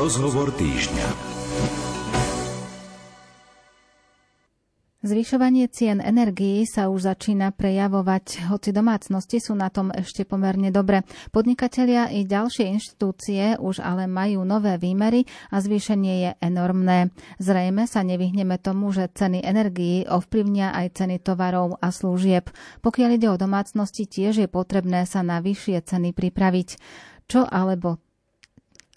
Rozhovor týždňa. Zvyšovanie cien energií sa už začína prejavovať, hoci domácnosti sú na tom ešte pomerne dobre. Podnikatelia i ďalšie inštitúcie už ale majú nové výmery a zvýšenie je enormné. Zrejme sa nevyhneme tomu, že ceny energií ovplyvnia aj ceny tovarov a služieb. Pokiaľ ide o domácnosti, tiež je potrebné sa na vyššie ceny pripraviť. Čo alebo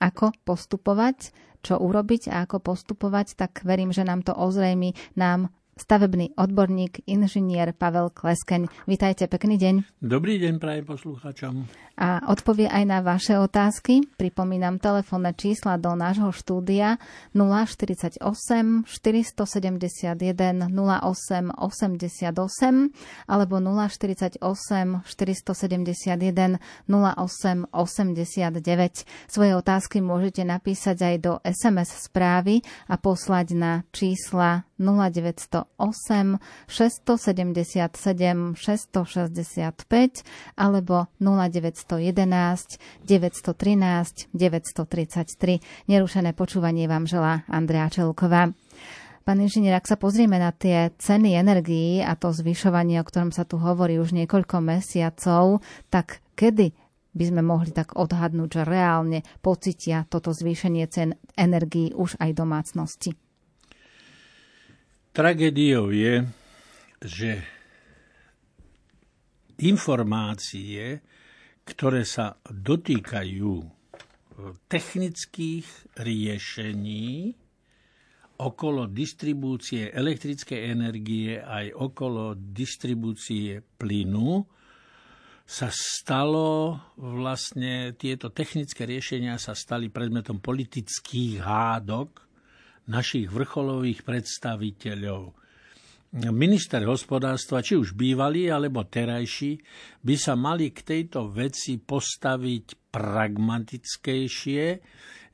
ako postupovať, čo urobiť a ako postupovať, tak verím, že nám to ozrejmi nám stavebný odborník, inžinier Pavel Kleskeň. Vítajte, pekný deň. Dobrý deň prajem poslucháčom. A odpovie aj na vaše otázky. Pripomínam telefónne čísla do nášho štúdia 048 471 08 88 alebo 048 471 08 89. Svoje otázky môžete napísať aj do SMS správy a poslať na čísla 0908 677 665 alebo 0911 913 933. Nerušené počúvanie vám želá Andrea Čelková. Pán inžinier, ak sa pozrieme na tie ceny energií a to zvyšovanie, o ktorom sa tu hovorí už niekoľko mesiacov, tak kedy by sme mohli tak odhadnúť, že reálne pocitia toto zvýšenie cen energií už aj domácnosti? Tragédiou je, že informácie, ktoré sa dotýkajú technických riešení okolo distribúcie elektrickej energie aj okolo distribúcie plynu, sa stalo vlastne, tieto technické riešenia sa stali predmetom politických hádok našich vrcholových predstaviteľov. Minister hospodárstva, či už bývalý alebo terajší, by sa mali k tejto veci postaviť pragmatickejšie,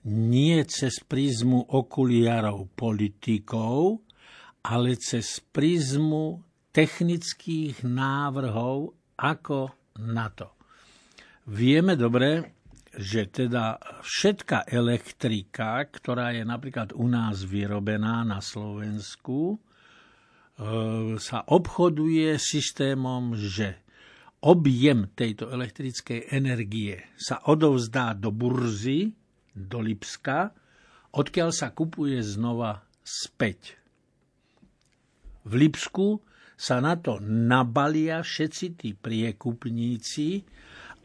nie cez prízmu okuliarov politikov, ale cez prízmu technických návrhov ako na to. Vieme dobre, že teda všetká elektrika, ktorá je napríklad u nás vyrobená na Slovensku, e, sa obchoduje systémom, že objem tejto elektrickej energie sa odovzdá do burzy, do Lipska, odkiaľ sa kupuje znova späť. V Lipsku sa na to nabalia všetci tí priekupníci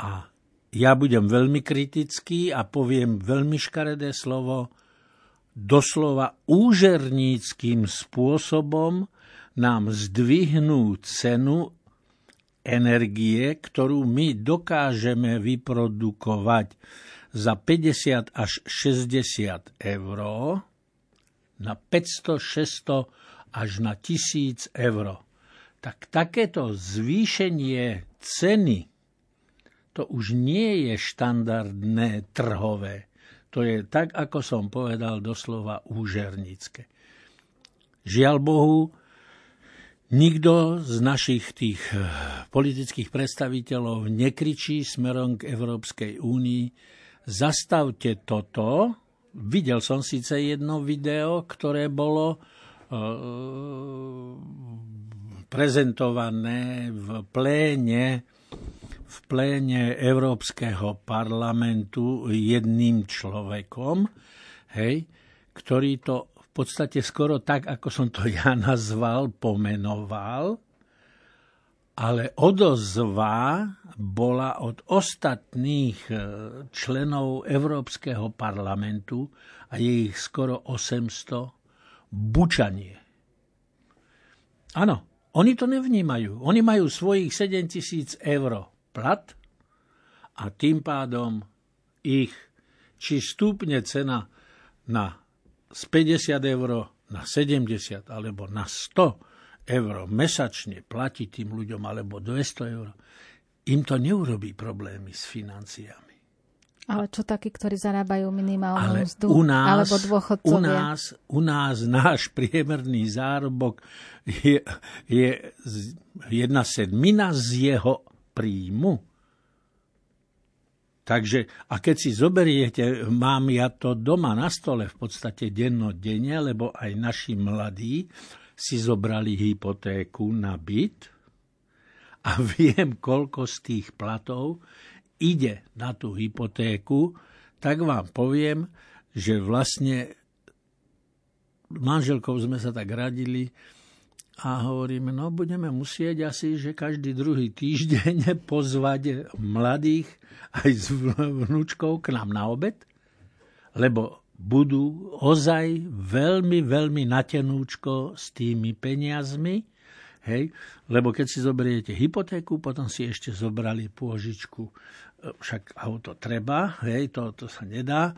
a ja budem veľmi kritický a poviem veľmi škaredé slovo, doslova úžerníckým spôsobom nám zdvihnú cenu energie, ktorú my dokážeme vyprodukovať za 50 až 60 eur na 500, 600 až na 1000 eur. Tak takéto zvýšenie ceny to už nie je štandardné trhové. To je tak, ako som povedal, doslova úžernícke. Žiaľ Bohu, nikto z našich tých eh, politických predstaviteľov nekričí smerom k Európskej únii, zastavte toto. Videl som síce jedno video, ktoré bolo eh, prezentované v pléne v pléne Európskeho parlamentu jedným človekom, hej, ktorý to v podstate skoro tak, ako som to ja nazval, pomenoval, ale odozva bola od ostatných e, členov Európskeho parlamentu a je ich skoro 800 bučanie. Áno, oni to nevnímajú. Oni majú svojich 7 tisíc eur plat a tým pádom ich, či stúpne cena na z 50 eur na 70 alebo na 100 eur mesačne platiť tým ľuďom alebo 200 eur, im to neurobí problémy s financiami. Ale čo takí, ktorí zarábajú minimálnu Ale mzdu u nás, alebo dôchodcovia? U nás, u nás náš priemerný zárobok je, je jedna sedmina z jeho príjmu. Takže, a keď si zoberiete, mám ja to doma na stole v podstate dennodenne, lebo aj naši mladí si zobrali hypotéku na byt a viem, koľko z tých platov ide na tú hypotéku, tak vám poviem, že vlastne manželkou sme sa tak radili, a hovoríme, no budeme musieť asi, že každý druhý týždeň pozvať mladých aj s vnúčkou k nám na obed, lebo budú ozaj veľmi, veľmi natenúčko s tými peniazmi, hej, lebo keď si zoberiete hypotéku, potom si ešte zobrali pôžičku, však auto treba, hej, to, to sa nedá,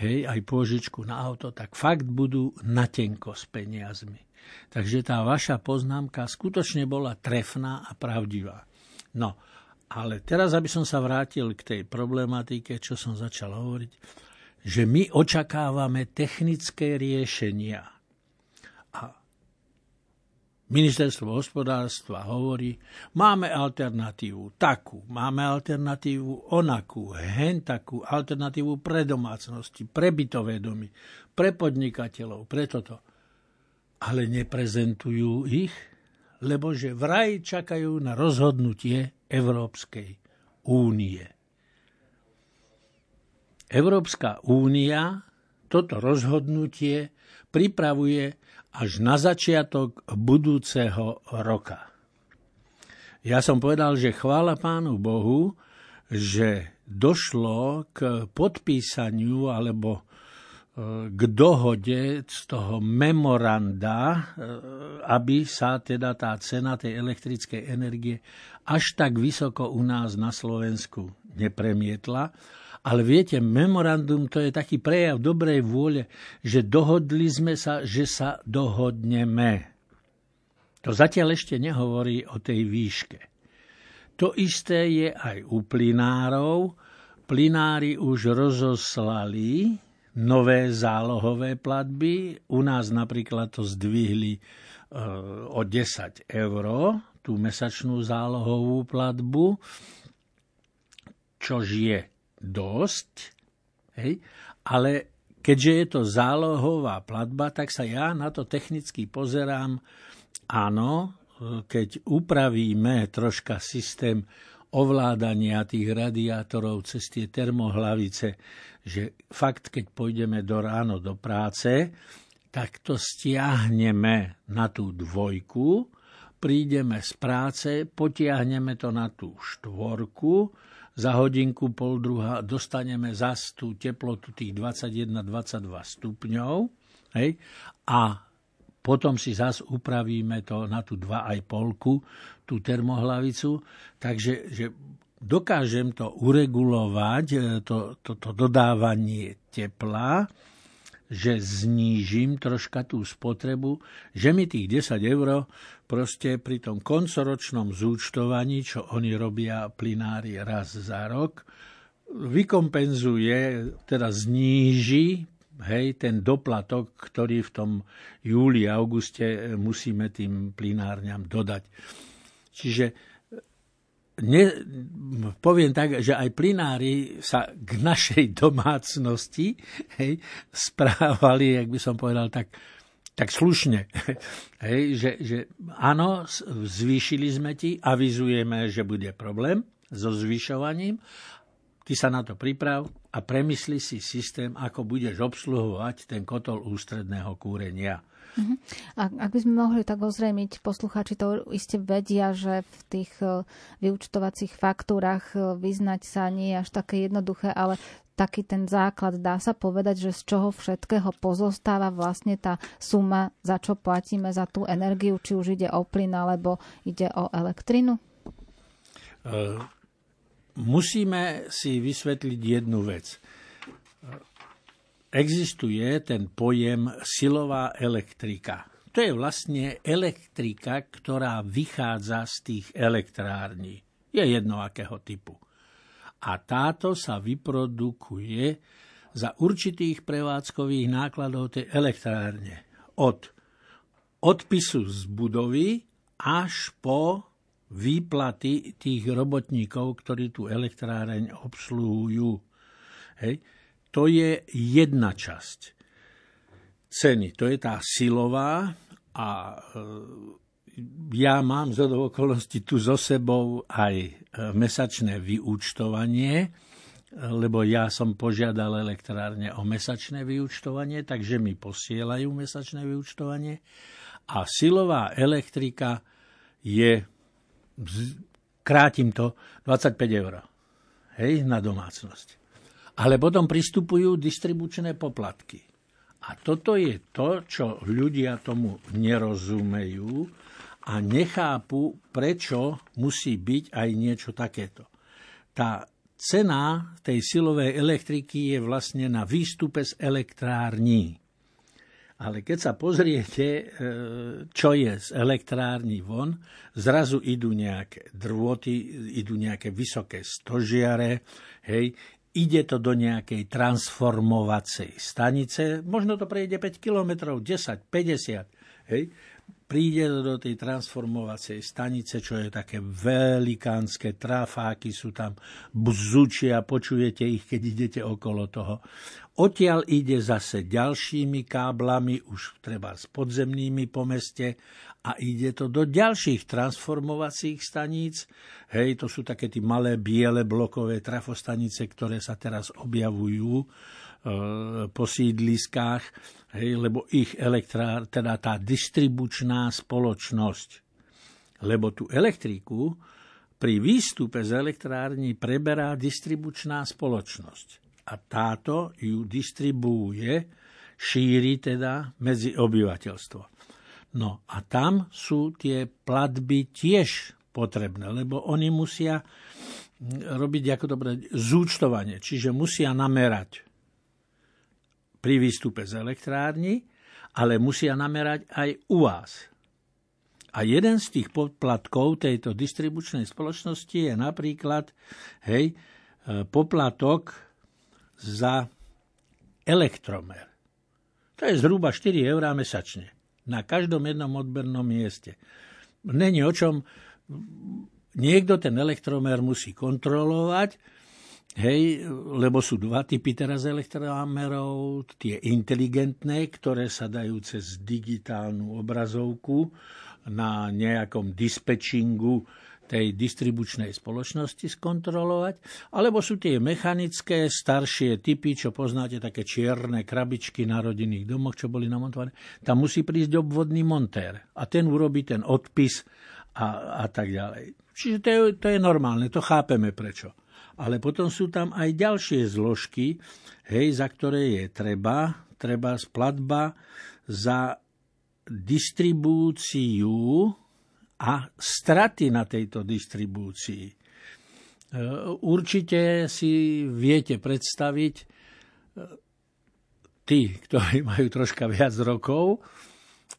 hej, aj pôžičku na auto, tak fakt budú natenko s peniazmi. Takže tá vaša poznámka skutočne bola trefná a pravdivá. No, ale teraz, aby som sa vrátil k tej problematike, čo som začal hovoriť, že my očakávame technické riešenia. A ministerstvo hospodárstva hovorí, máme alternatívu takú, máme alternatívu onakú, hen takú, alternatívu pre domácnosti, pre bytové domy, pre podnikateľov, pre toto ale neprezentujú ich, lebo že vraj čakajú na rozhodnutie Európskej únie. Európska únia toto rozhodnutie pripravuje až na začiatok budúceho roka. Ja som povedal, že chvála Pánu Bohu, že došlo k podpísaniu alebo k dohode z toho memoranda, e, aby sa teda tá cena tej elektrickej energie až tak vysoko u nás na Slovensku nepremietla. Ale viete, memorandum to je taký prejav dobrej vôle, že dohodli sme sa, že sa dohodneme. To zatiaľ ešte nehovorí o tej výške. To isté je aj u plinárov. Plinári už rozoslali nové zálohové platby. U nás napríklad to zdvihli e, o 10 eur, tú mesačnú zálohovú platbu, čož je dosť, hej? ale keďže je to zálohová platba, tak sa ja na to technicky pozerám, áno, keď upravíme troška systém ovládania tých radiátorov cez tie termohlavice, že fakt, keď pôjdeme do ráno do práce, tak to stiahneme na tú dvojku, prídeme z práce, potiahneme to na tú štvorku, za hodinku, pol druhá dostaneme zas tú teplotu tých 21-22 stupňov hej, a potom si zas upravíme to na tú 2,5, tú termohlavicu, takže že dokážem to uregulovať, e, to, to, to dodávanie tepla, že znížim troška tú spotrebu, že mi tých 10 eur proste pri tom koncoročnom zúčtovaní, čo oni robia plinári raz za rok, vykompenzuje, teda zníži hej, ten doplatok, ktorý v tom júli auguste musíme tým plinárňam dodať. Čiže ne, poviem tak, že aj plinári sa k našej domácnosti hej, správali, jak by som povedal, tak, tak slušne. Hej, že, že áno, zvýšili sme ti, avizujeme, že bude problém so zvyšovaním, ty sa na to priprav a premysli si systém, ako budeš obsluhovať ten kotol ústredného kúrenia. Uh-huh. Ak, ak by sme mohli tak ozrejmiť, poslucháči to iste vedia, že v tých e, vyučtovacích faktúrach e, vyznať sa nie je až také jednoduché, ale taký ten základ, dá sa povedať, že z čoho všetkého pozostáva vlastne tá suma, za čo platíme za tú energiu, či už ide o plyn alebo ide o elektrinu? Uh, musíme si vysvetliť jednu vec existuje ten pojem silová elektrika. To je vlastne elektrika, ktorá vychádza z tých elektrární. Je jedno akého typu. A táto sa vyprodukuje za určitých prevádzkových nákladov tej elektrárne. Od odpisu z budovy až po výplaty tých robotníkov, ktorí tú elektráreň obsluhujú. Hej. To je jedna časť ceny. To je tá silová a e, ja mám do okolností tu so sebou aj e, mesačné vyúčtovanie, lebo ja som požiadal elektrárne o mesačné vyúčtovanie, takže mi posielajú mesačné vyúčtovanie. A silová elektrika je, krátim to, 25 eur hej, na domácnosť. Ale potom pristupujú distribučné poplatky. A toto je to, čo ľudia tomu nerozumejú a nechápu, prečo musí byť aj niečo takéto. Tá cena tej silovej elektriky je vlastne na výstupe z elektrární. Ale keď sa pozriete, e, čo je z elektrární von, zrazu idú nejaké drôty, idú nejaké vysoké stožiare, hej, ide to do nejakej transformovacej stanice, možno to prejde 5 km, 10, 50, hej, príde to do tej transformovacej stanice, čo je také velikánske, trafáky sú tam, bzučia, počujete ich, keď idete okolo toho. Odtiaľ ide zase ďalšími káblami, už treba s podzemnými po meste a ide to do ďalších transformovacích staníc. Hej, to sú také tie malé biele blokové trafostanice, ktoré sa teraz objavujú e, po sídliskách, hej, lebo ich elektrár, teda tá distribučná spoločnosť, lebo tú elektriku pri výstupe z elektrární preberá distribučná spoločnosť a táto ju distribuuje, šíri teda medzi obyvateľstvo. No a tam sú tie platby tiež potrebné, lebo oni musia robiť ako dobre zúčtovanie, čiže musia namerať pri výstupe z elektrárny, ale musia namerať aj u vás. A jeden z tých poplatkov tejto distribučnej spoločnosti je napríklad hej, e, poplatok za elektromer. To je zhruba 4 eurá mesačne na každom jednom odbernom mieste. Není o čom, niekto ten elektromer musí kontrolovať, hej, lebo sú dva typy teraz elektromerov, tie inteligentné, ktoré sa dajú cez digitálnu obrazovku na nejakom dispečingu tej distribučnej spoločnosti skontrolovať, alebo sú tie mechanické, staršie typy, čo poznáte, také čierne krabičky na rodinných domoch, čo boli namontované. Tam musí prísť obvodný montér a ten urobí ten odpis a, a tak ďalej. Čiže to je, to je normálne, to chápeme prečo. Ale potom sú tam aj ďalšie zložky, hej, za ktoré je treba, treba splatba za distribúciu a straty na tejto distribúcii. E, určite si viete predstaviť, e, tí, ktorí majú troška viac rokov,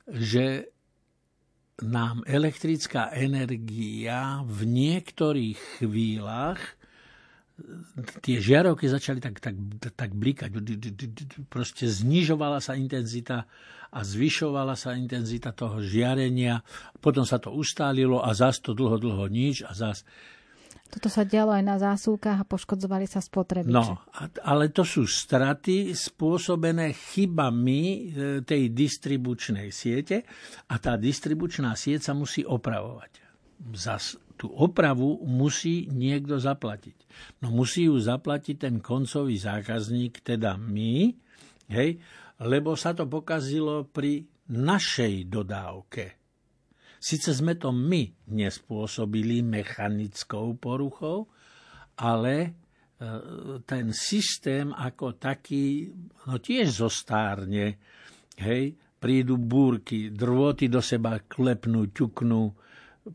že nám elektrická energia v niektorých chvíľach tie žiarovky začali tak, tak, tak blikať. Proste znižovala sa intenzita a zvyšovala sa intenzita toho žiarenia. Potom sa to ustálilo a zás to dlho, dlho nič a zás... Toto sa dialo aj na zásuvkách a poškodzovali sa spotrebiče. No, ale to sú straty spôsobené chybami e, tej distribučnej siete a tá distribučná sieť sa musí opravovať. Zas tú opravu musí niekto zaplatiť. No musí ju zaplatiť ten koncový zákazník, teda my, hej, lebo sa to pokazilo pri našej dodávke. Sice sme to my nespôsobili mechanickou poruchou, ale e, ten systém ako taký, no tiež zostárne, hej, prídu búrky, drôty do seba klepnú, ťuknú,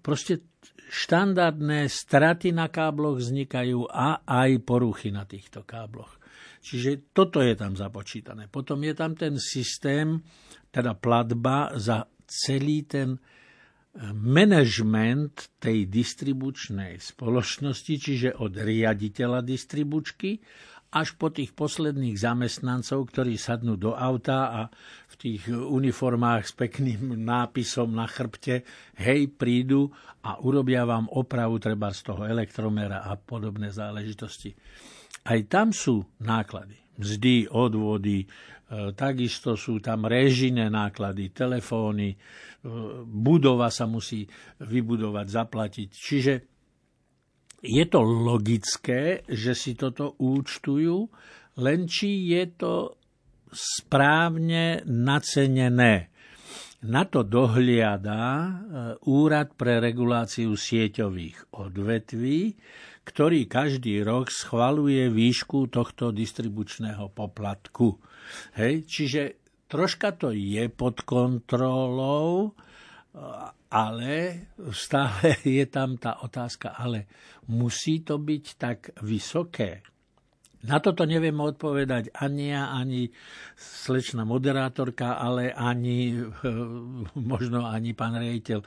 proste štandardné straty na kábloch vznikajú a aj poruchy na týchto kábloch. Čiže toto je tam započítané. Potom je tam ten systém, teda platba za celý ten eh, management tej distribučnej spoločnosti, čiže od riaditeľa distribučky až po tých posledných zamestnancov, ktorí sadnú do auta a v tých uniformách s pekným nápisom na chrbte, hej, prídu a urobia vám opravu treba z toho elektromera a podobné záležitosti. Aj tam sú náklady, mzdy, odvody, e, takisto sú tam režine náklady, telefóny, e, budova sa musí vybudovať, zaplatiť. Čiže je to logické, že si toto účtujú, len či je to správne nacenené. Na to dohliada e, Úrad pre reguláciu sieťových odvetví, ktorý každý rok schvaluje výšku tohto distribučného poplatku. Hej, čiže troška to je pod kontrolou, ale stále je tam tá otázka, ale musí to byť tak vysoké? Na toto neviem odpovedať ani ja, ani slečná moderátorka, ale ani možno ani pán rejiteľ e,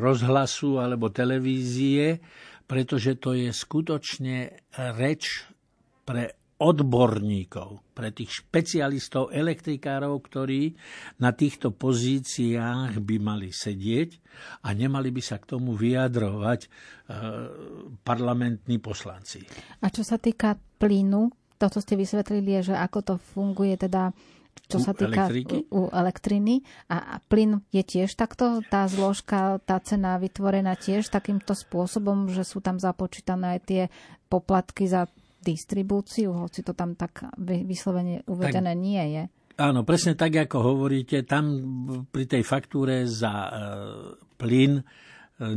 rozhlasu alebo televízie, pretože to je skutočne reč pre odborníkov, pre tých špecialistov, elektrikárov, ktorí na týchto pozíciách by mali sedieť a nemali by sa k tomu vyjadrovať e, parlamentní poslanci. A čo sa týka plynu, to, čo ste vysvetlili, je, že ako to funguje teda čo sa týka elektriky? u elektriny. A, a plyn je tiež takto, tá zložka, tá cena vytvorená tiež takýmto spôsobom, že sú tam započítané aj tie poplatky za distribúciu, hoci to tam tak vyslovene uvedené tak, nie je. Áno, presne tak, ako hovoríte, tam pri tej faktúre za e, plyn e,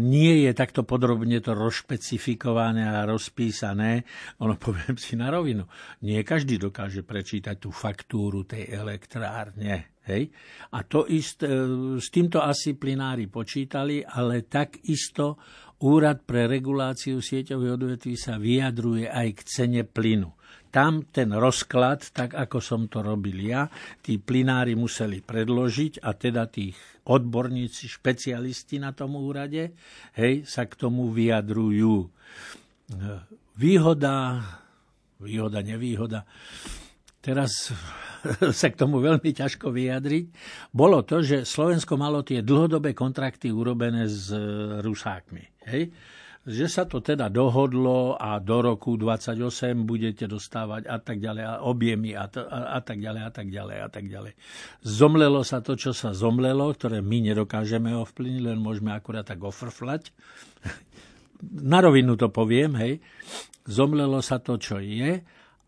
nie je takto podrobne to rozšpecifikované a rozpísané. Ono poviem si na rovinu. Nie každý dokáže prečítať tú faktúru tej elektrárne. Hej? A to ist, e, s týmto asi plinári počítali, ale takisto Úrad pre reguláciu sieťových odvetví sa vyjadruje aj k cene plynu. Tam ten rozklad, tak ako som to robil ja, tí plinári museli predložiť a teda tých odborníci, špecialisti na tom úrade, hej, sa k tomu vyjadrujú. Výhoda, výhoda, nevýhoda. Teraz sa k tomu veľmi ťažko vyjadriť, bolo to, že Slovensko malo tie dlhodobé kontrakty urobené s e, Rusákmi. Hej? že sa to teda dohodlo a do roku 28 budete dostávať a tak ďalej, a objemy a, to, a, a tak ďalej, a tak ďalej, a tak ďalej. Zomlelo sa to, čo sa zomlelo, ktoré my nedokážeme ovplyvniť, len môžeme akurát tak ofrflať. Na rovinu to poviem, hej. Zomlelo sa to, čo je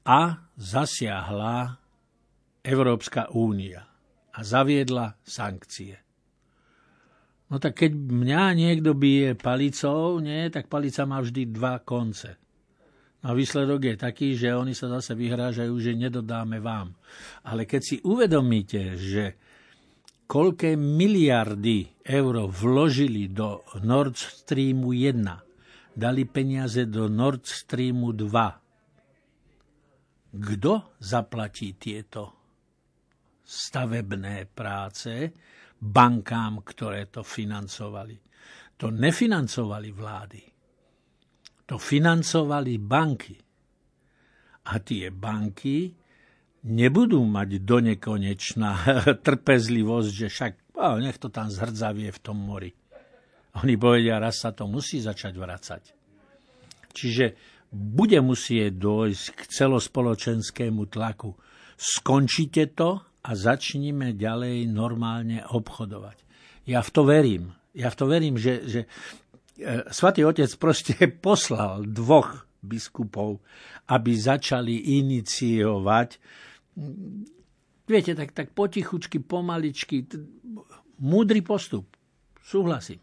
a zasiahla Európska únia a zaviedla sankcie. No tak keď mňa niekto bije palicou, nie, tak palica má vždy dva konce. A výsledok je taký, že oni sa zase vyhrážajú, že nedodáme vám. Ale keď si uvedomíte, že koľké miliardy eur vložili do Nord Streamu 1, dali peniaze do Nord Streamu 2, kto zaplatí tieto stavebné práce bankám, ktoré to financovali. To nefinancovali vlády. To financovali banky. A tie banky nebudú mať donekonečná trpezlivosť, že však oh, nech to tam zhrdzavie v tom mori. Oni povedia, raz sa to musí začať vracať. Čiže bude musieť dôjsť k celospoločenskému tlaku. Skončite to a začnime ďalej normálne obchodovať. Ja v to verím. Ja v to verím, že, že e, Svatý Otec proste poslal dvoch biskupov, aby začali iniciovať viete, tak, tak potichučky, pomaličky, múdry postup. Súhlasím.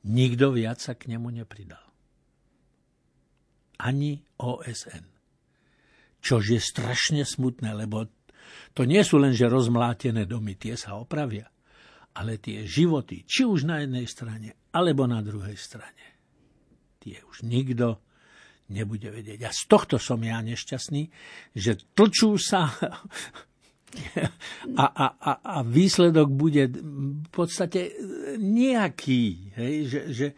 Nikto viac sa k nemu nepridal. Ani OSN. Čož je strašne smutné, lebo to nie sú len, že rozmlátené domy, tie sa opravia, ale tie životy, či už na jednej strane, alebo na druhej strane, tie už nikto nebude vedieť. A z tohto som ja nešťastný, že tlčú sa a, a, a, a výsledok bude v podstate nejaký. Hej? Že, že,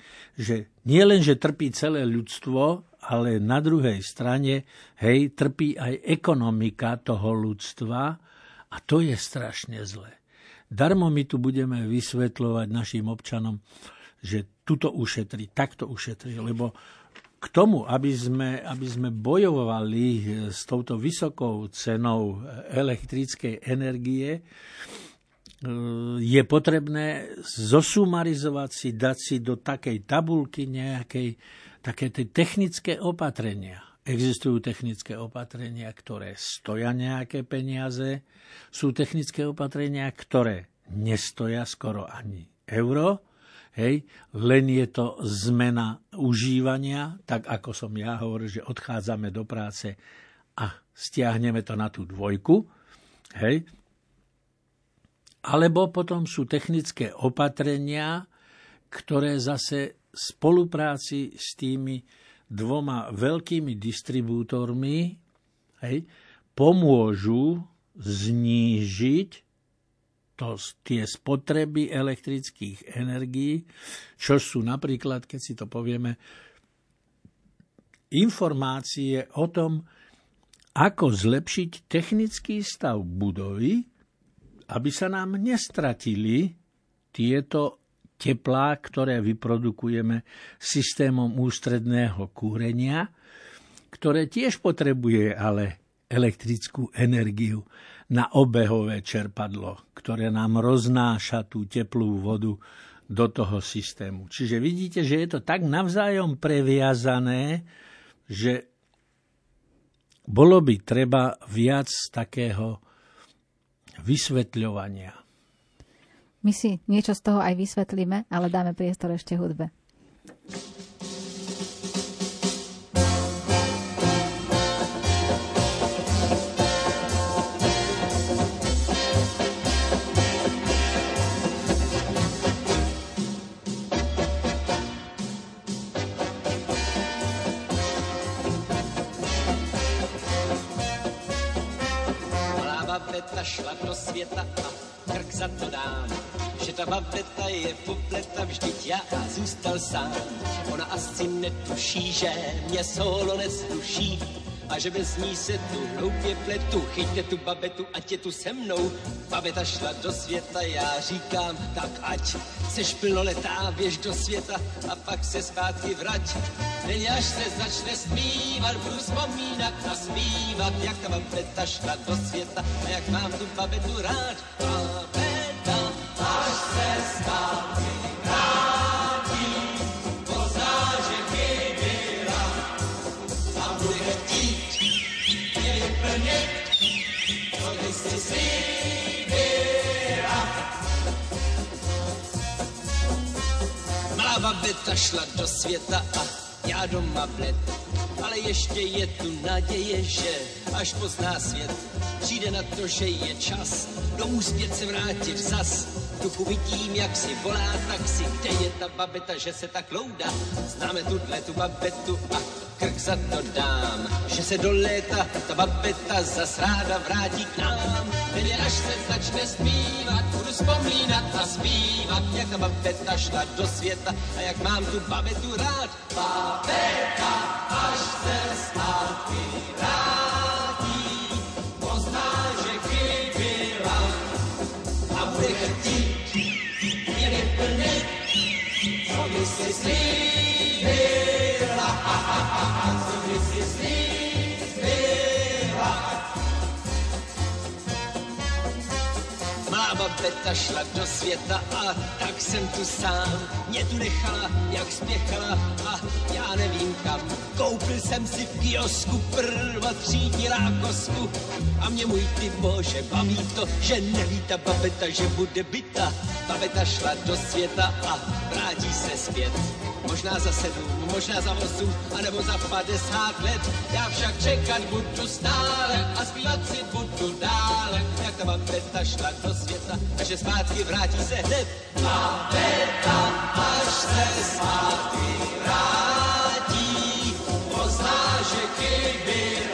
že nie len, že trpí celé ľudstvo, ale na druhej strane, hej, trpí aj ekonomika toho ľudstva a to je strašne zlé. Darmo my tu budeme vysvetľovať našim občanom, že tuto ušetri, takto ušetri, lebo k tomu, aby sme, aby sme bojovali s touto vysokou cenou elektrickej energie, je potrebné zosumarizovať si, dať si do takej tabulky nejakej také tie technické opatrenia. Existujú technické opatrenia, ktoré stoja nejaké peniaze. Sú technické opatrenia, ktoré nestoja skoro ani euro. Hej, len je to zmena užívania, tak ako som ja hovoril, že odchádzame do práce a stiahneme to na tú dvojku. Hej, alebo potom sú technické opatrenia, ktoré zase spolupráci s tými dvoma veľkými distribútormi hej, pomôžu znížiť to, tie spotreby elektrických energií, čo sú napríklad, keď si to povieme, informácie o tom, ako zlepšiť technický stav budovy, aby sa nám nestratili tieto teplá, ktoré vyprodukujeme systémom ústredného kúrenia, ktoré tiež potrebuje ale elektrickú energiu na obehové čerpadlo, ktoré nám roznáša tú teplú vodu do toho systému. Čiže vidíte, že je to tak navzájom previazané, že bolo by treba viac takého vysvetľovania. My si niečo z toho aj vysvetlíme, ale dáme priestor ešte hudbe. šla do světa a krk za to dám. Že ta babeta je popleta, vždyť já zůstal sám. Ona asi netuší, že mě solo nesluší a že bez ní se tu hloupě pletu. Chyťte tu babetu, ať je tu se mnou. Babeta šla do světa, já říkám, tak ať seš plnoletá, běž do světa a pak se zpátky vrať. Teď až se začne zpívat, budu vzpomínat a zpívat, jak ta babeta šla do světa a jak mám tu babetu rád. Babeta, až se zpátky vrátí, pozná, že chyběla a bude chtít mě vyplnit, co když si slíbila. Malá babeta šla do světa a já doma bled. Ale ještě je tu naděje, že až pozná svět, přijde na to, že je čas domů zpět se vrátit zas. V duchu vidím, jak si volá taxi, kde je ta babeta, že se tak loudá. Známe tuhle tu babetu a krk za to dám, že se do léta ta babeta zas ráda vrátí k nám. Tedy až se začne zpívat, budu vzpomínat a zpívat, jak ta babeta šla do světa a jak mám tu babetu rád. Babeta, až se zpátky vrátí, a bude chtít Babeta šla do světa a tak jsem tu sám. Mě tu nechala, jak spěchala a já nevím kam. Koupil jsem si v kiosku prva třídilá kosku a mě můj ty bože baví to, že neví ta babeta, že bude byta. Babeta šla do světa a vrátí se zpět. Možná za sedm, možná za osm, anebo za padesát let. Já však čekat budu stále a zpívat si budu dále, jak ta babeta šla do světa a že zpátky vrátí se hned. Babeta, až se zpátky vrátí, pozná, že chybila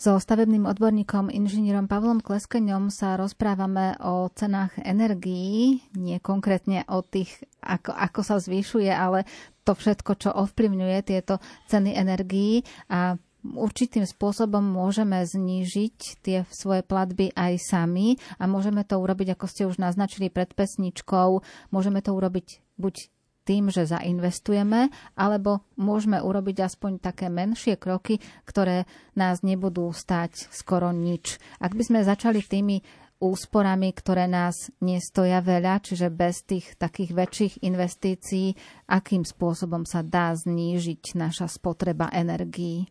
So stavebným odborníkom inžinierom Pavlom Kleskeňom sa rozprávame o cenách energií, nie konkrétne o tých, ako, ako sa zvyšuje, ale to všetko, čo ovplyvňuje tieto ceny energií. A určitým spôsobom môžeme znížiť tie svoje platby aj sami a môžeme to urobiť, ako ste už naznačili pred pesničkou, môžeme to urobiť buď tým, že zainvestujeme, alebo môžeme urobiť aspoň také menšie kroky, ktoré nás nebudú stať skoro nič. Ak by sme začali tými úsporami, ktoré nás nestoja veľa, čiže bez tých takých väčších investícií, akým spôsobom sa dá znížiť naša spotreba energií?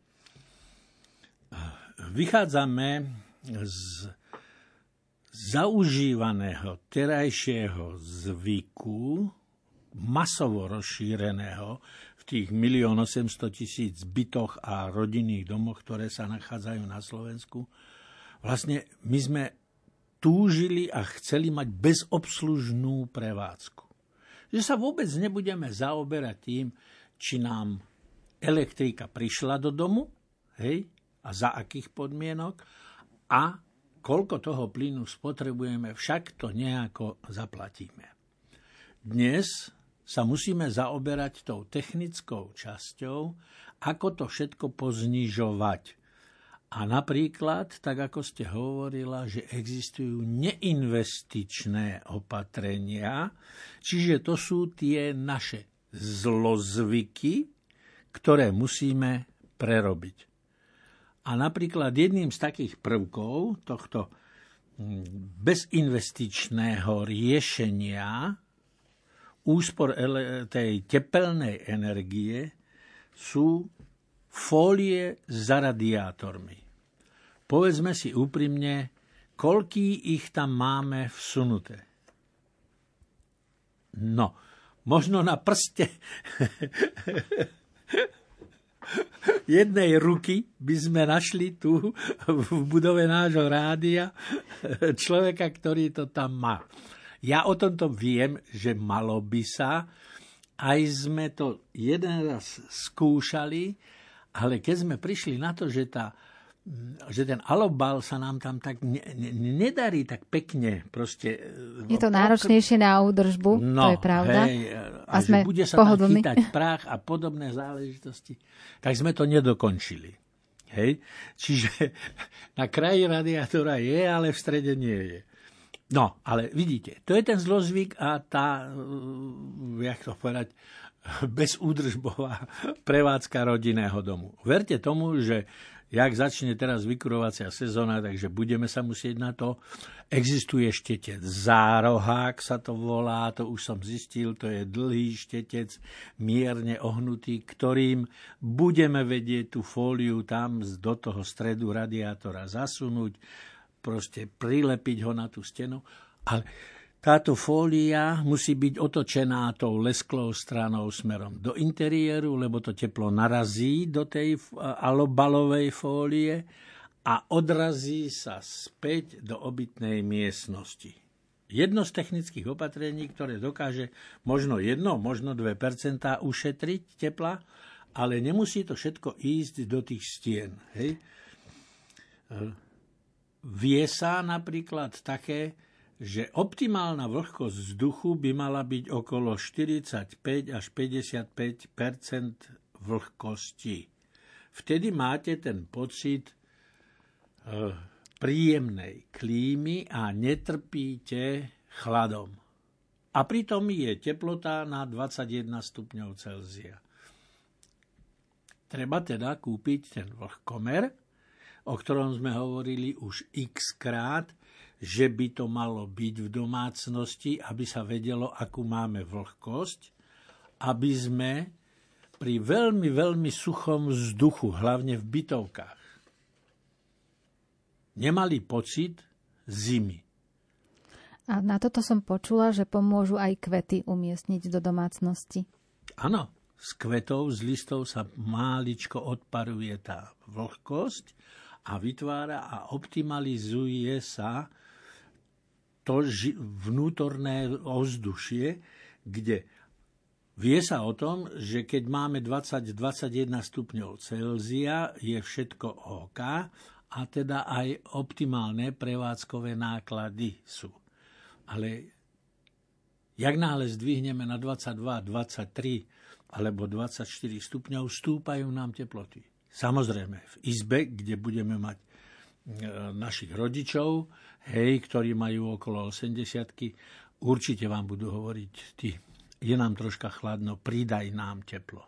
Vychádzame z zaužívaného terajšieho zvyku, masovo rozšíreného v tých 1 800 tisíc bytoch a rodinných domoch, ktoré sa nachádzajú na Slovensku. Vlastne my sme túžili a chceli mať bezobslužnú prevádzku. Že sa vôbec nebudeme zaoberať tým, či nám elektrika prišla do domu, hej, a za akých podmienok, a koľko toho plynu spotrebujeme, však to nejako zaplatíme. Dnes sa musíme zaoberať tou technickou časťou, ako to všetko poznižovať. A napríklad, tak ako ste hovorila, že existujú neinvestičné opatrenia, čiže to sú tie naše zlozvyky, ktoré musíme prerobiť. A napríklad jedným z takých prvkov tohto mm, bezinvestičného riešenia úspor tej tepelnej energie sú fólie za radiátormi. Povedzme si úprimne, koľký ich tam máme vsunuté. No, možno na prste jednej ruky by sme našli tu v budove nášho rádia človeka, ktorý to tam má. Ja o tomto viem, že malo by sa. Aj sme to jeden raz skúšali, ale keď sme prišli na to, že, tá, že ten alobal sa nám tam tak ne, ne, nedarí tak pekne. Proste, je to náročnejšie na údržbu, no, to je pravda. Hej, a, a sme že bude sa pohodlný. tam chytať prach a podobné záležitosti, tak sme to nedokončili. Hej? Čiže na kraji radiátora je, ale v strede nie je. No, ale vidíte, to je ten zlozvyk a tá, uh, jak to povedať, bezúdržbová prevádzka rodinného domu. Verte tomu, že jak začne teraz vykurovacia sezóna, takže budeme sa musieť na to. Existuje štetec zárohák, sa to volá, to už som zistil, to je dlhý štetec, mierne ohnutý, ktorým budeme vedieť tú fóliu tam do toho stredu radiátora zasunúť proste prilepiť ho na tú stenu. Ale táto fólia musí byť otočená tou lesklou stranou smerom do interiéru, lebo to teplo narazí do tej alobalovej fólie a odrazí sa späť do obytnej miestnosti. Jedno z technických opatrení, ktoré dokáže možno 1, možno 2% ušetriť tepla, ale nemusí to všetko ísť do tých stien. Hej? Vie sa napríklad také, že optimálna vlhkosť vzduchu by mala byť okolo 45 až 55% vlhkosti. Vtedy máte ten pocit e, príjemnej klímy a netrpíte chladom. A pritom je teplota na 21 stupňov Celzia. Treba teda kúpiť ten vlhkomer, o ktorom sme hovorili už x krát, že by to malo byť v domácnosti, aby sa vedelo, akú máme vlhkosť, aby sme pri veľmi, veľmi suchom vzduchu, hlavne v bytovkách, nemali pocit zimy. A na toto som počula, že pomôžu aj kvety umiestniť do domácnosti. Áno, z kvetov, z listov sa máličko odparuje tá vlhkosť a vytvára a optimalizuje sa to vnútorné ovzdušie, kde vie sa o tom, že keď máme 20-21 stupňov Celzia, je všetko OK a teda aj optimálne prevádzkové náklady sú. Ale jak náhle zdvihneme na 22, 23 alebo 24 stupňov, stúpajú nám teploty. Samozrejme, v izbe, kde budeme mať e, našich rodičov, hej, ktorí majú okolo 80 určite vám budú hovoriť, ty, je nám troška chladno, pridaj nám teplo.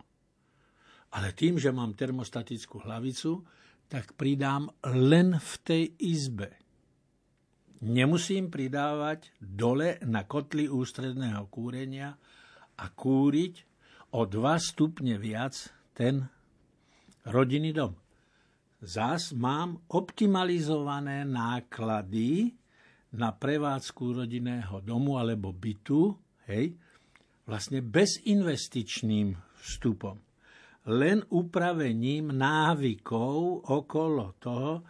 Ale tým, že mám termostatickú hlavicu, tak pridám len v tej izbe. Nemusím pridávať dole na kotli ústredného kúrenia a kúriť o 2 stupne viac ten rodinný dom. Zas mám optimalizované náklady na prevádzku rodinného domu alebo bytu, hej, vlastne bezinvestičným vstupom len upravením návykov okolo toho,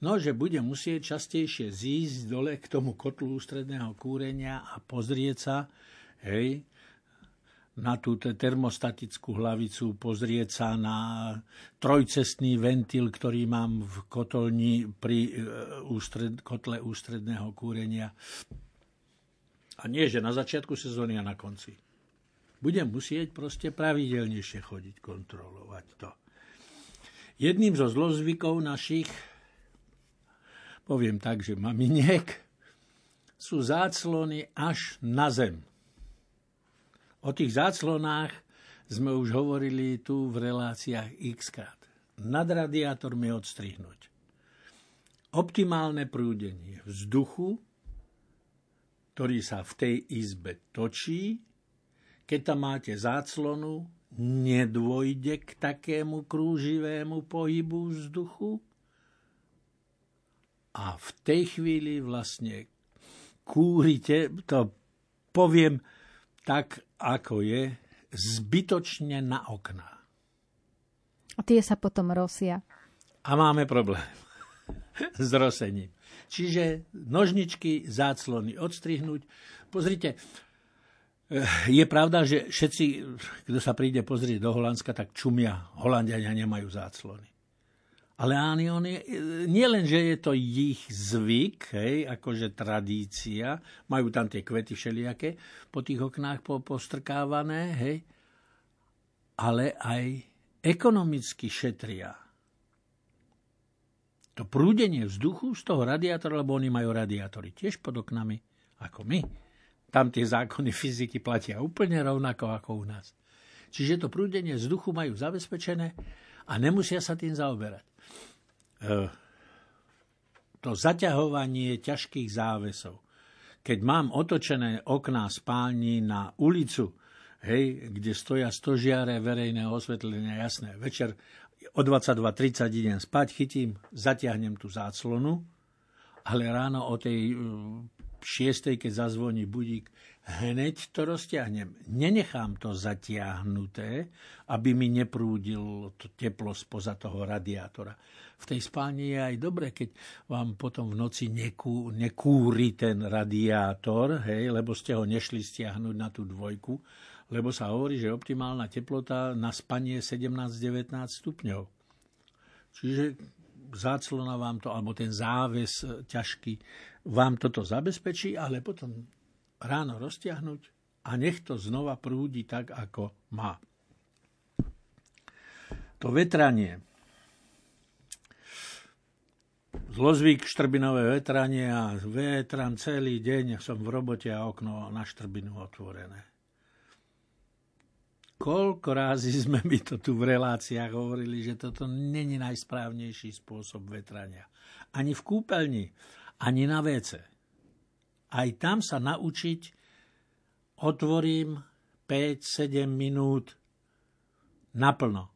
no, že bude musieť častejšie zísť dole k tomu kotlu ústredného kúrenia a pozrieť sa, hej, na tú termostatickú hlavicu, pozrieť sa na trojcestný ventil, ktorý mám v kotolni pri e, ústred, kotle ústredného kúrenia. A nie, že na začiatku sezóny a na konci budem musieť proste pravidelnejšie chodiť kontrolovať to. Jedným zo zlozvykov našich, poviem tak, že maminiek, sú záclony až na zem. O tých záclonách sme už hovorili tu v reláciách x. Nad radiátormi odstrihnúť. Optimálne prúdenie vzduchu, ktorý sa v tej izbe točí, keď tam máte záclonu, nedôjde k takému krúživému pohybu vzduchu a v tej chvíli vlastne kúrite, to poviem tak, ako je, zbytočne na okná. A tie sa potom rosia. A máme problém s rosením. Čiže nožničky, záclony odstrihnúť. Pozrite, je pravda, že všetci, kto sa príde pozrieť do Holandska, tak čumia. Holandiania nemajú záclony. Ale áni, oni, nie len, že je to ich zvyk, hej, akože tradícia, majú tam tie kvety všelijaké po tých oknách postrkávané, hej, ale aj ekonomicky šetria. To prúdenie vzduchu z toho radiátora, lebo oni majú radiátory tiež pod oknami, ako my tam tie zákony fyziky platia úplne rovnako ako u nás. Čiže to prúdenie vzduchu majú zabezpečené a nemusia sa tým zaoberať. E, to zaťahovanie ťažkých závesov. Keď mám otočené okná spální na ulicu, hej, kde stoja stožiare verejného osvetlenia, jasné, večer o 22.30 idem spať, chytím, zatiahnem tú záclonu, ale ráno o tej šiestej, keď zazvoní budík, hneď to roztiahnem. Nenechám to zatiahnuté, aby mi neprúdil to teplo spoza toho radiátora. V tej spálni je aj dobre, keď vám potom v noci nekú, nekúri ten radiátor, hej, lebo ste ho nešli stiahnuť na tú dvojku, lebo sa hovorí, že optimálna teplota na spanie je 17-19 stupňov. Čiže záclona vám to, alebo ten záves ťažký vám toto zabezpečí, ale potom ráno roztiahnuť a nech to znova prúdi tak, ako má. To vetranie. Zlozvyk, štrbinové vetranie a vetran celý deň som v robote a okno na štrbinu otvorené. Koľko rázy sme my to tu v reláciách hovorili, že toto není najsprávnejší spôsob vetrania. Ani v kúpeľni, ani na vece. Aj tam sa naučiť otvorím 5-7 minút naplno.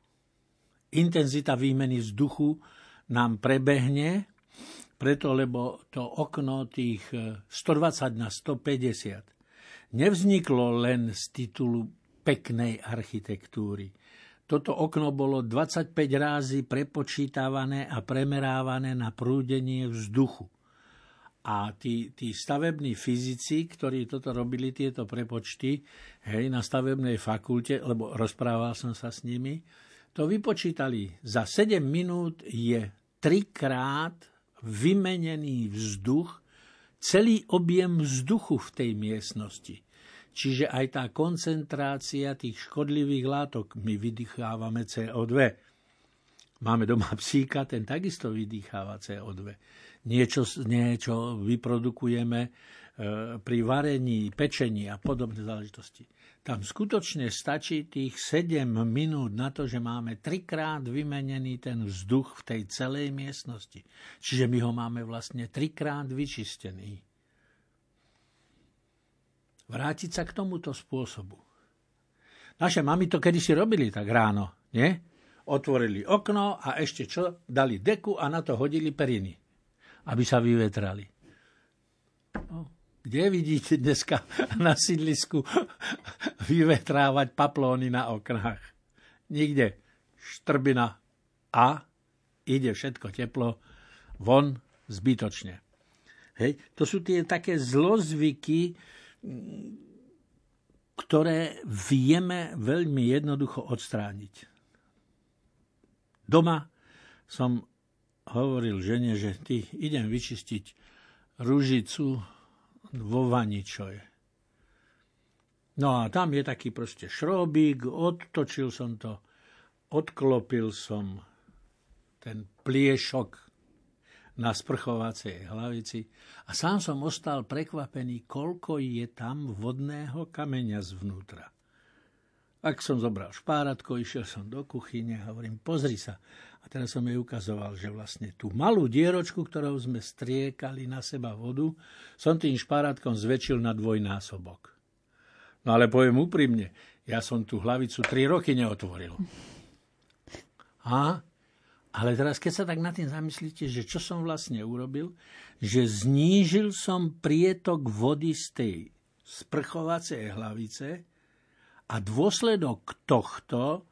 Intenzita výmeny vzduchu nám prebehne, preto lebo to okno tých 120 na 150 nevzniklo len z titulu peknej architektúry. Toto okno bolo 25 rázy prepočítavané a premerávané na prúdenie vzduchu. A tí, tí stavební fyzici, ktorí toto robili, tieto prepočty, hej, na stavebnej fakulte, lebo rozprával som sa s nimi, to vypočítali. Za 7 minút je trikrát vymenený vzduch, celý objem vzduchu v tej miestnosti. Čiže aj tá koncentrácia tých škodlivých látok, my vydýchávame CO2. Máme doma psíka, ten takisto vydýcháva CO2. Niečo, niečo vyprodukujeme e, pri varení, pečení a podobné záležitosti. Tam skutočne stačí tých 7 minút na to, že máme trikrát vymenený ten vzduch v tej celej miestnosti. Čiže my ho máme vlastne trikrát vyčistený. Vrátiť sa k tomuto spôsobu. Naše mami to kedysi robili tak ráno, nie? Otvorili okno a ešte čo? Dali deku a na to hodili periny, aby sa vyvetrali. No kde vidíte dneska na sídlisku vyvetrávať paplóny na oknách? Nikde. Štrbina a ide všetko teplo von zbytočne. Hej. To sú tie také zlozvyky, ktoré vieme veľmi jednoducho odstrániť. Doma som hovoril žene, že ty idem vyčistiť ružicu, vo vani, čo je. No a tam je taký proste šrobík, odtočil som to, odklopil som ten pliešok na sprchovacej hlavici a sám som ostal prekvapený, koľko je tam vodného kameňa zvnútra. Ak som zobral špáratko, išiel som do kuchyne a hovorím, pozri sa, teraz som jej ukazoval, že vlastne tú malú dieročku, ktorou sme striekali na seba vodu, som tým špárátkom zväčšil na dvojnásobok. No ale poviem úprimne, ja som tú hlavicu 3 roky neotvoril. A, ale teraz, keď sa tak nad tým zamyslíte, že čo som vlastne urobil, že znížil som prietok vody z tej sprchovacej hlavice a dôsledok tohto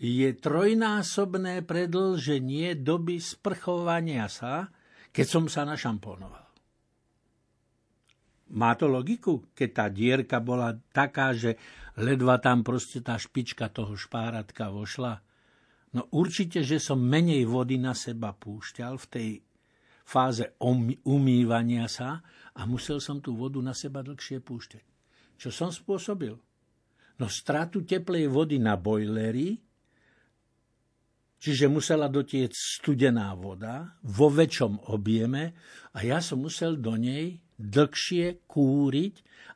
je trojnásobné predlženie doby sprchovania sa, keď som sa našamponoval. Má to logiku, keď tá dierka bola taká, že ledva tam proste tá špička toho špáratka vošla? No určite, že som menej vody na seba púšťal v tej fáze umývania sa a musel som tú vodu na seba dlhšie púšťať. Čo som spôsobil? No stratu teplej vody na bojlery Čiže musela dotiec studená voda vo väčšom objeme a ja som musel do nej dlhšie kúriť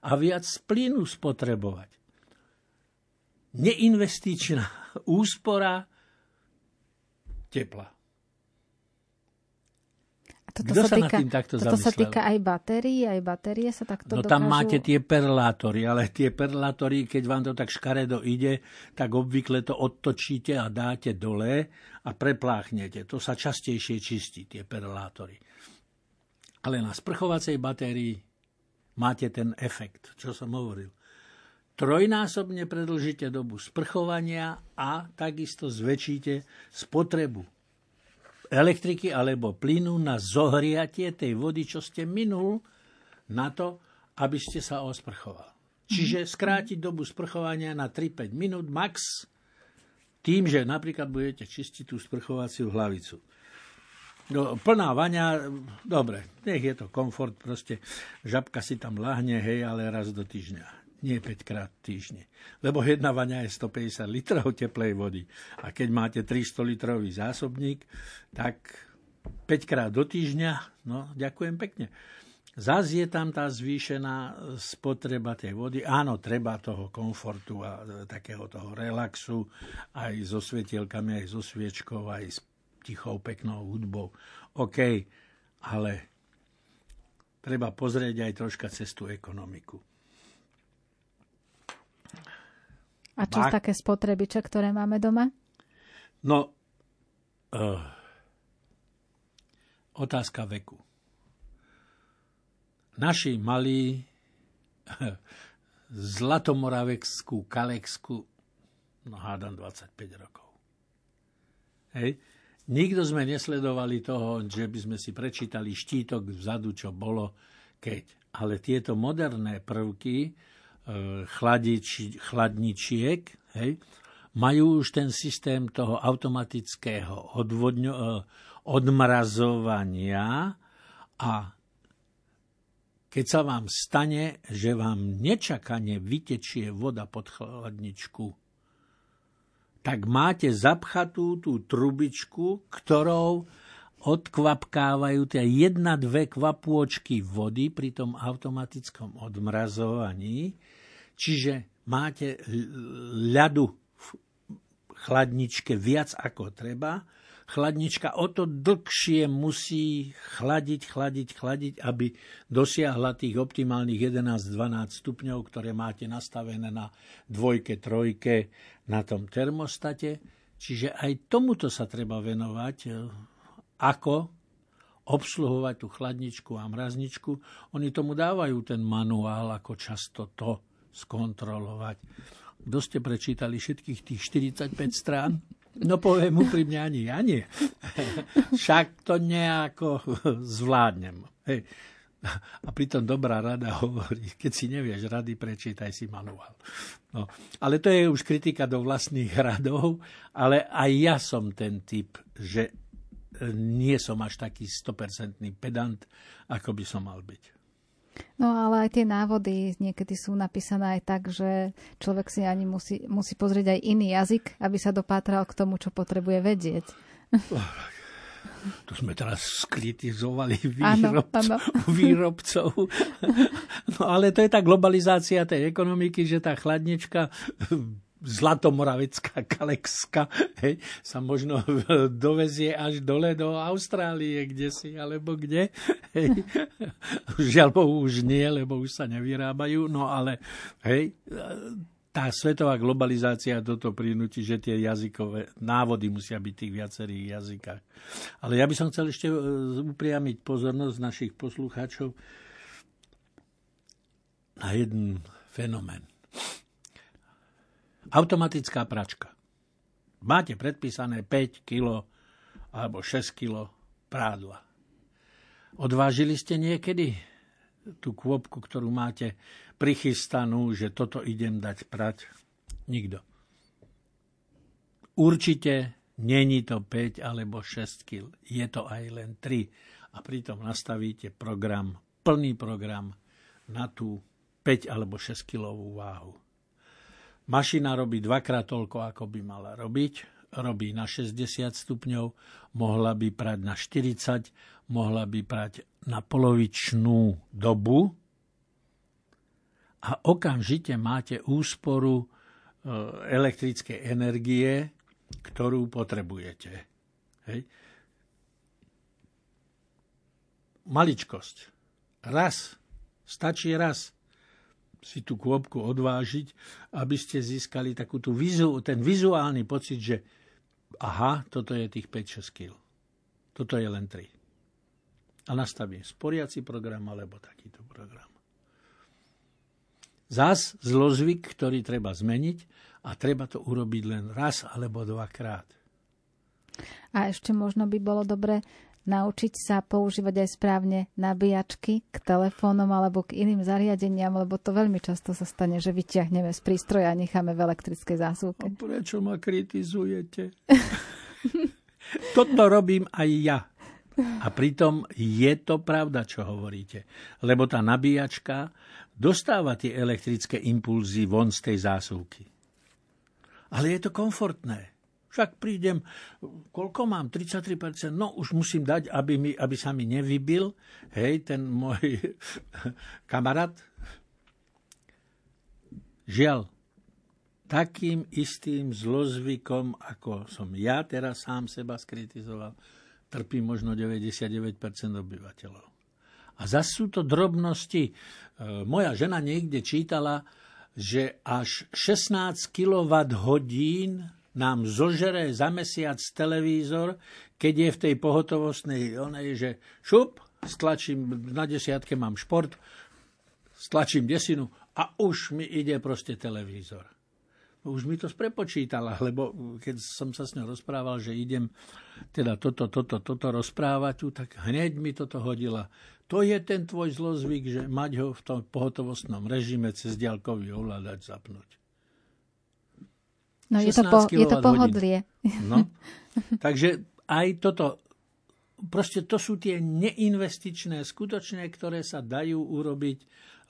a viac plynu spotrebovať. Neinvestičná úspora tepla. Toto Kto sa, sa týka, nad tým takto toto zamyslel? sa týka aj batérií, aj batérie sa takto No dokážu... tam máte tie perlátory, ale tie perlátory, keď vám to tak škaredo ide, tak obvykle to odtočíte a dáte dole a prepláchnete. To sa častejšie čistí, tie perlátory. Ale na sprchovacej batérii máte ten efekt, čo som hovoril. Trojnásobne predlžíte dobu sprchovania a takisto zväčšíte spotrebu elektriky alebo plynu na zohriatie tej vody, čo ste minul na to, aby ste sa osprchoval. Čiže skrátiť dobu sprchovania na 3-5 minút max tým, že napríklad budete čistiť tú sprchovaciu hlavicu. No, plná vaňa, dobre, nech je to komfort, proste žabka si tam lahne, hej, ale raz do týždňa nie 5 krát týždne. Lebo jedna vaňa je 150 litrov teplej vody. A keď máte 300 litrový zásobník, tak 5 krát do týždňa, no ďakujem pekne. Zas je tam tá zvýšená spotreba tej vody. Áno, treba toho komfortu a takého toho relaxu, aj so svetielkami, aj so sviečkou, aj s tichou, peknou hudbou. OK, ale treba pozrieť aj troška cestu ekonomiku. A čo Bak... také spotrebiče, ktoré máme doma? No, uh, otázka veku. Naši mali zlatomoraveckú kalexku, no hádam 25 rokov. Hej. Nikto sme nesledovali toho, že by sme si prečítali štítok vzadu, čo bolo, keď. Ale tieto moderné prvky, chladič, chladničiek, hej, majú už ten systém toho automatického odvodňo, e, odmrazovania a keď sa vám stane, že vám nečakane vytečie voda pod chladničku, tak máte zapchatú tú trubičku, ktorou odkvapkávajú tie jedna, dve kvapôčky vody pri tom automatickom odmrazovaní. Čiže máte ľadu v chladničke viac ako treba chladnička o to dlhšie musí chladiť, chladiť, chladiť, aby dosiahla tých optimálnych 11-12 stupňov, ktoré máte nastavené na dvojke, trojke na tom termostate. Čiže aj tomuto sa treba venovať, ako obsluhovať tú chladničku a mrazničku. Oni tomu dávajú ten manuál, ako často to skontrolovať. Kto ste prečítali všetkých tých 45 strán? No poviem úprimne, ani ja nie. Však to nejako zvládnem. Hej. A pritom dobrá rada hovorí, keď si nevieš rady, prečítaj si manuál. No. Ale to je už kritika do vlastných radov, ale aj ja som ten typ, že nie som až taký 100% pedant, ako by som mal byť. No ale aj tie návody niekedy sú napísané aj tak, že človek si ani musí, musí pozrieť aj iný jazyk, aby sa dopátral k tomu, čo potrebuje vedieť. Tu sme teraz skritizovali výrob, ano, ano. výrobcov. No ale to je tá globalizácia tej ekonomiky, že tá chladnička zlatomoravecká kalexka hej, sa možno dovezie až dole do Austrálie, kde si, alebo kde. Hej. Žiaľ už nie, lebo už sa nevyrábajú, no ale hej, tá svetová globalizácia toto prinúti, že tie jazykové návody musia byť v tých viacerých jazykách. Ale ja by som chcel ešte e, upriamiť pozornosť našich poslucháčov na jeden fenomén. Automatická pračka. Máte predpísané 5 kg alebo 6 kg prádla. Odvážili ste niekedy tú kôpku, ktorú máte prichystanú, že toto idem dať prať? Nikto. Určite není to 5 alebo 6 kg, je to aj len 3. A pritom nastavíte program, plný program na tú 5 alebo 6 kilovú váhu. Mašina robí dvakrát toľko, ako by mala robiť. Robí na 60 stupňov, mohla by prať na 40, mohla by prať na polovičnú dobu a okamžite máte úsporu e, elektrickej energie, ktorú potrebujete. Hej. Maličkosť. Raz. Stačí raz si tú kôpku odvážiť, aby ste získali takú tú vizu, ten vizuálny pocit, že aha, toto je tých 5-6 kg. Toto je len 3. A nastavím sporiaci program alebo takýto program. Zas zlozvyk, ktorý treba zmeniť a treba to urobiť len raz alebo dvakrát. A ešte možno by bolo dobre naučiť sa používať aj správne nabíjačky k telefónom alebo k iným zariadeniam, lebo to veľmi často sa stane, že vyťahneme z prístroja a necháme v elektrickej zásuvke. A prečo ma kritizujete? Toto robím aj ja. A pritom je to pravda, čo hovoríte. Lebo tá nabíjačka dostáva tie elektrické impulzy von z tej zásuvky. Ale je to komfortné. Však prídem, koľko mám? 33%. No už musím dať, aby, mi, aby sa mi nevybil. Hej, ten môj kamarát. Žiaľ, takým istým zlozvykom, ako som ja teraz sám seba skritizoval, trpí možno 99% obyvateľov. A zase sú to drobnosti. E, moja žena niekde čítala, že až 16 kWh nám zožere za mesiac televízor, keď je v tej pohotovostnej onej, že šup, stlačím, na desiatke mám šport, stlačím desinu a už mi ide proste televízor. Už mi to sprepočítala, lebo keď som sa s ňou rozprával, že idem teda toto, toto, toto rozprávať tak hneď mi toto hodila. To je ten tvoj zlozvyk, že mať ho v tom pohotovostnom režime cez diaľkový ovládač zapnúť. No je to, po, je to pohodlie. No, takže aj toto proste to sú tie neinvestičné, skutočné, ktoré sa dajú urobiť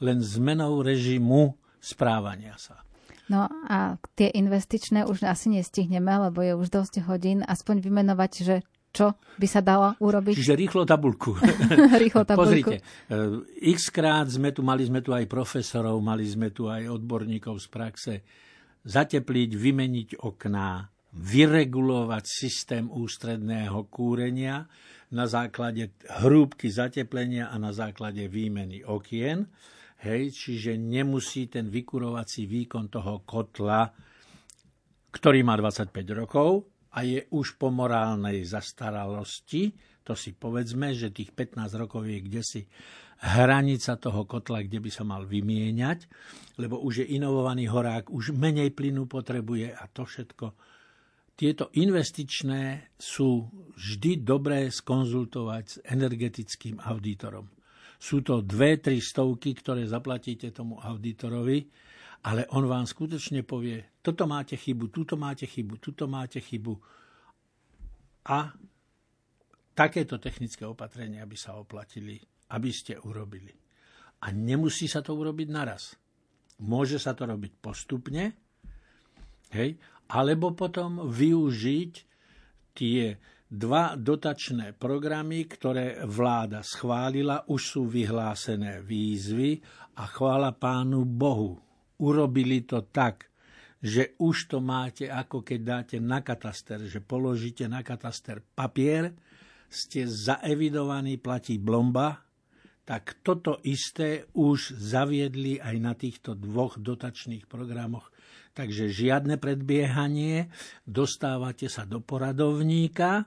len zmenou režimu správania sa. No a tie investičné už asi nestihneme, lebo je už dosť hodín. Aspoň vymenovať, že čo by sa dalo urobiť? Čiže rýchlo tabulku. rýchlo tabulku. Pozrite, eh, x krát sme tu, mali sme tu aj profesorov, mali sme tu aj odborníkov z praxe. Zatepliť, vymeniť okná, vyregulovať systém ústredného kúrenia na základe hrúbky zateplenia a na základe výmeny okien. Hej, čiže nemusí ten vykurovací výkon toho kotla, ktorý má 25 rokov a je už po morálnej zastaralosti, to si povedzme, že tých 15 rokov je kde si hranica toho kotla, kde by sa mal vymieňať, lebo už je inovovaný horák, už menej plynu potrebuje a to všetko. Tieto investičné sú vždy dobré skonzultovať s energetickým auditorom. Sú to dve, tri stovky, ktoré zaplatíte tomu auditorovi, ale on vám skutočne povie, toto máte chybu, tuto máte chybu, tuto máte chybu. A takéto technické opatrenia by sa oplatili, aby ste urobili. A nemusí sa to urobiť naraz. Môže sa to robiť postupne, hej, alebo potom využiť tie Dva dotačné programy, ktoré vláda schválila, už sú vyhlásené výzvy a chvála pánu Bohu. Urobili to tak, že už to máte ako keď dáte na kataster, že položíte na kataster papier, ste zaevidovaní, platí blomba, tak toto isté už zaviedli aj na týchto dvoch dotačných programoch. Takže žiadne predbiehanie, dostávate sa do poradovníka,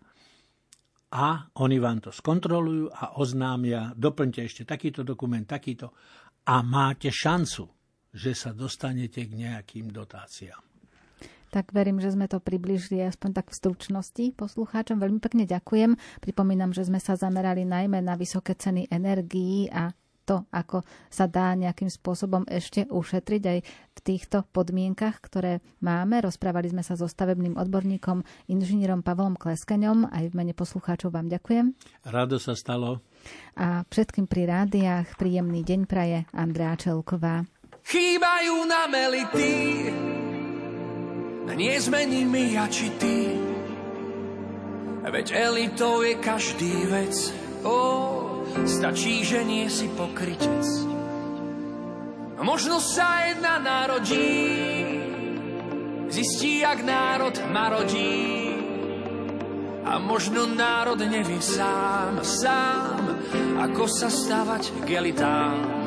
a oni vám to skontrolujú a oznámia, doplňte ešte takýto dokument, takýto a máte šancu, že sa dostanete k nejakým dotáciám. Tak verím, že sme to približili aspoň tak v stručnosti poslucháčom. Veľmi pekne ďakujem. Pripomínam, že sme sa zamerali najmä na vysoké ceny energií a to, ako sa dá nejakým spôsobom ešte ušetriť aj v týchto podmienkach, ktoré máme. Rozprávali sme sa so stavebným odborníkom, inžinierom Pavlom Kleskeňom. Aj v mene poslucháčov vám ďakujem. Rado sa stalo. A všetkým pri rádiách príjemný deň praje Andrea Čelková. Chýbajú na nie sme nimi ja či ty. Veď elitou je každý vec, oh, Stačí, že nie si pokrytec. Možno sa jedna narodí, zistí, jak národ marodí. A možno národ nevie sám, sám, ako sa stavať k elitám.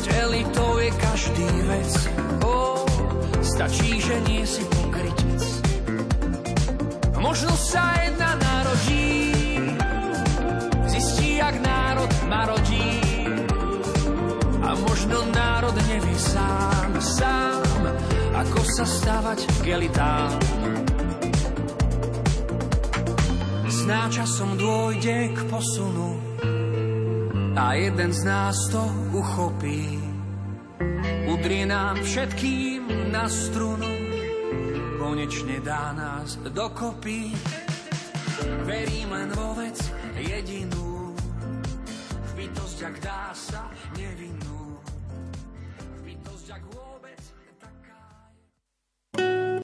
Veď elitou je každý vec. Oh, stačí, že nie si pokrytec. Možno sa jedna narodí, zistí, jak národ marodí. A možno národ nevie sám, sám, ako sa stávať k elitám. Zná časom dôjde k posunu, a jeden z nás to uchopí. Udrie nám všetkým na strunu, konečne dá nás dokopy. Verím len vo vec jedinú, bytosť, ak dá sa.